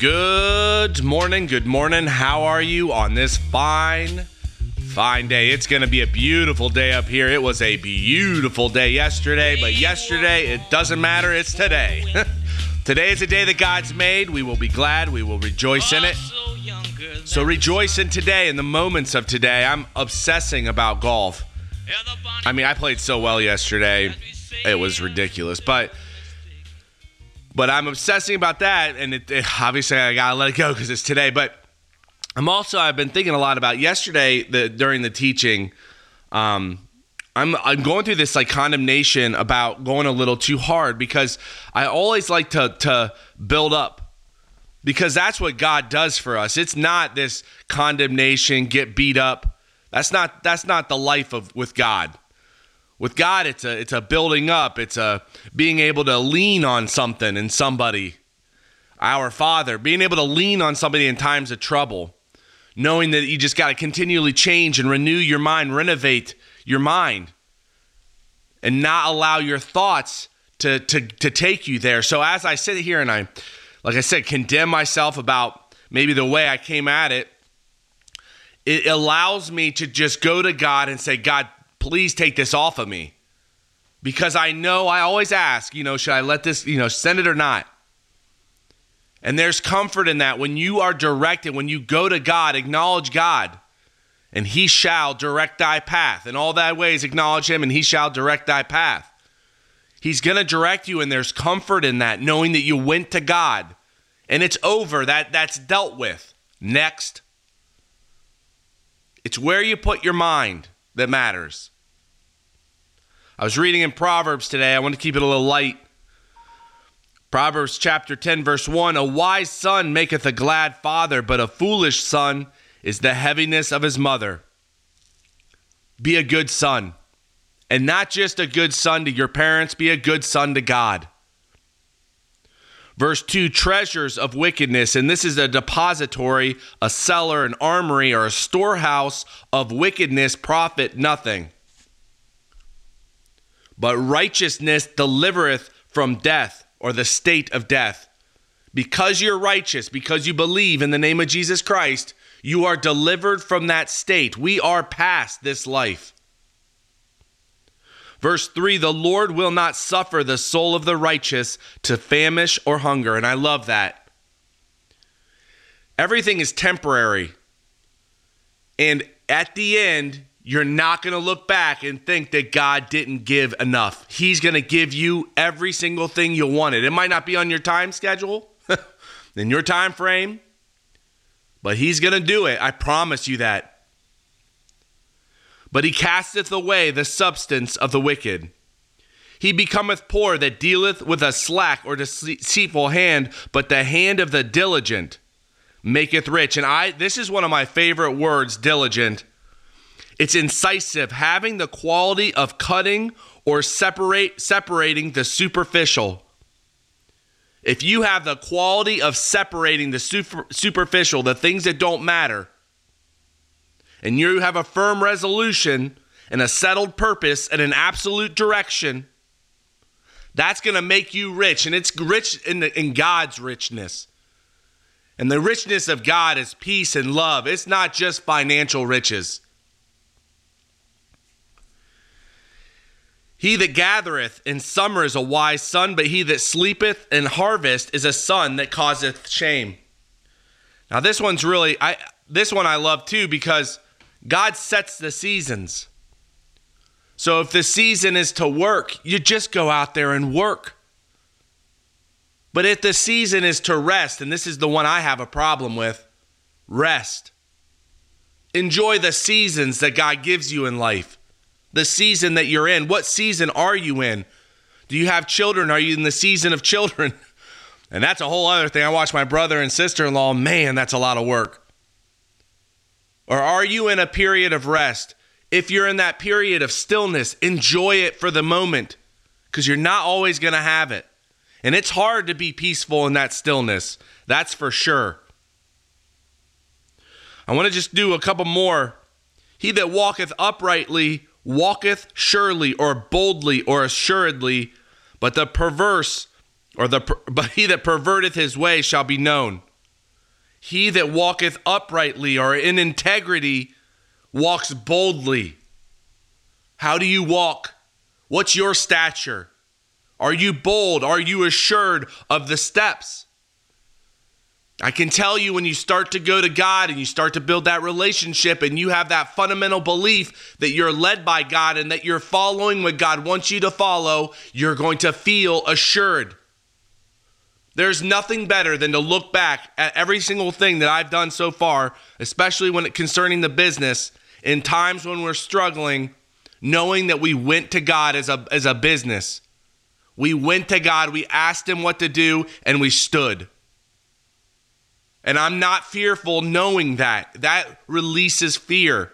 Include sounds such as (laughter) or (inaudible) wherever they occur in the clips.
Good morning, good morning. How are you on this fine, fine day? It's going to be a beautiful day up here. It was a beautiful day yesterday, but yesterday, it doesn't matter. It's today. (laughs) today is a day that God's made. We will be glad. We will rejoice in it. So rejoice in today, in the moments of today. I'm obsessing about golf. I mean, I played so well yesterday. It was ridiculous. But but I'm obsessing about that, and it, it, obviously I gotta let it go because it's today. But I'm also I've been thinking a lot about yesterday the, during the teaching. Um, I'm I'm going through this like condemnation about going a little too hard because I always like to to build up because that's what God does for us. It's not this condemnation, get beat up. That's not that's not the life of with God. With God, it's a it's a building up. It's a being able to lean on something and somebody. Our Father, being able to lean on somebody in times of trouble, knowing that you just got to continually change and renew your mind, renovate your mind, and not allow your thoughts to to to take you there. So as I sit here and I, like I said, condemn myself about maybe the way I came at it, it allows me to just go to God and say, God, please take this off of me. Because I know I always ask, you know, should I let this, you know, send it or not? And there's comfort in that when you are directed, when you go to God, acknowledge God, and he shall direct thy path. In all thy ways, acknowledge him, and he shall direct thy path. He's going to direct you, and there's comfort in that, knowing that you went to God. And it's over. That that's dealt with. Next. It's where you put your mind that matters. I was reading in Proverbs today. I want to keep it a little light. Proverbs chapter 10, verse 1 A wise son maketh a glad father, but a foolish son is the heaviness of his mother. Be a good son. And not just a good son to your parents, be a good son to God. Verse 2 treasures of wickedness, and this is a depository, a cellar, an armory, or a storehouse of wickedness profit nothing. But righteousness delivereth from death, or the state of death. Because you're righteous, because you believe in the name of Jesus Christ, you are delivered from that state. We are past this life. Verse 3 The Lord will not suffer the soul of the righteous to famish or hunger. And I love that. Everything is temporary. And at the end, you're not going to look back and think that God didn't give enough. He's going to give you every single thing you wanted. It might not be on your time schedule, (laughs) in your time frame, but He's going to do it. I promise you that. But he casteth away the substance of the wicked. He becometh poor that dealeth with a slack or deceitful hand, but the hand of the diligent maketh rich. And I this is one of my favorite words, diligent. It's incisive, having the quality of cutting or separate separating the superficial. If you have the quality of separating the super, superficial, the things that don't matter, and you have a firm resolution and a settled purpose and an absolute direction, that's going to make you rich. And it's rich in, the, in God's richness. And the richness of God is peace and love. It's not just financial riches. He that gathereth in summer is a wise son, but he that sleepeth in harvest is a son that causeth shame. Now this one's really I this one I love too because God sets the seasons. So if the season is to work, you just go out there and work. But if the season is to rest, and this is the one I have a problem with, rest. Enjoy the seasons that God gives you in life. The season that you're in. What season are you in? Do you have children? Are you in the season of children? (laughs) And that's a whole other thing. I watch my brother and sister in law. Man, that's a lot of work. Or are you in a period of rest? If you're in that period of stillness, enjoy it for the moment because you're not always going to have it. And it's hard to be peaceful in that stillness. That's for sure. I want to just do a couple more. He that walketh uprightly walketh surely or boldly or assuredly, but the perverse or the (laughs) but he that perverteth his way shall be known. He that walketh uprightly or in integrity walks boldly. How do you walk? What's your stature? Are you bold? Are you assured of the steps? I can tell you when you start to go to God and you start to build that relationship and you have that fundamental belief that you're led by God and that you're following what God wants you to follow, you're going to feel assured. There's nothing better than to look back at every single thing that I've done so far, especially when it concerning the business, in times when we're struggling, knowing that we went to God as a as a business. We went to God, we asked him what to do, and we stood. And I'm not fearful knowing that. That releases fear.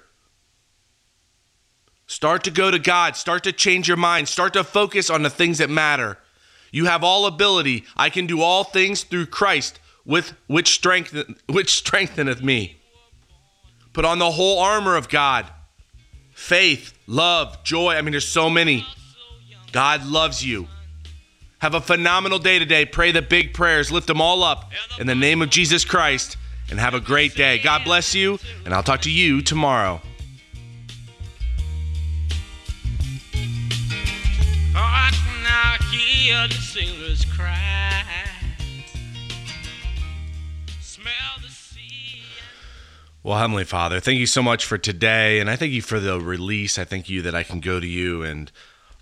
Start to go to God. Start to change your mind. Start to focus on the things that matter. You have all ability. I can do all things through Christ, with which strength which strengtheneth me. Put on the whole armor of God. Faith, love, joy. I mean, there's so many. God loves you. Have a phenomenal day today. Pray the big prayers. Lift them all up in the name of Jesus Christ and have a great day. God bless you, and I'll talk to you tomorrow. Hear the cry. Well, Heavenly Father, thank you so much for today, and I thank you for the release. I thank you that I can go to you and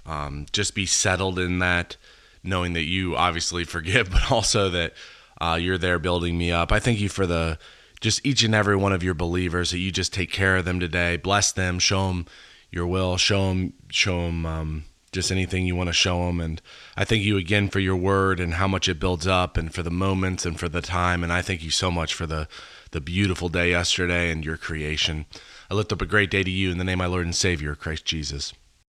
um, just be settled in that knowing that you obviously (laughs) forgive, but also that uh, you're there building me up. I thank you for the just each and every one of your believers that you just take care of them today, bless them, show them your will, show them, show them um, just anything you want to show them. And I thank you again for your word and how much it builds up, and for the moments and for the time. And I thank you so much for the the beautiful day yesterday and your creation. I lift up a great day to you in the name of my Lord and Savior, Christ Jesus.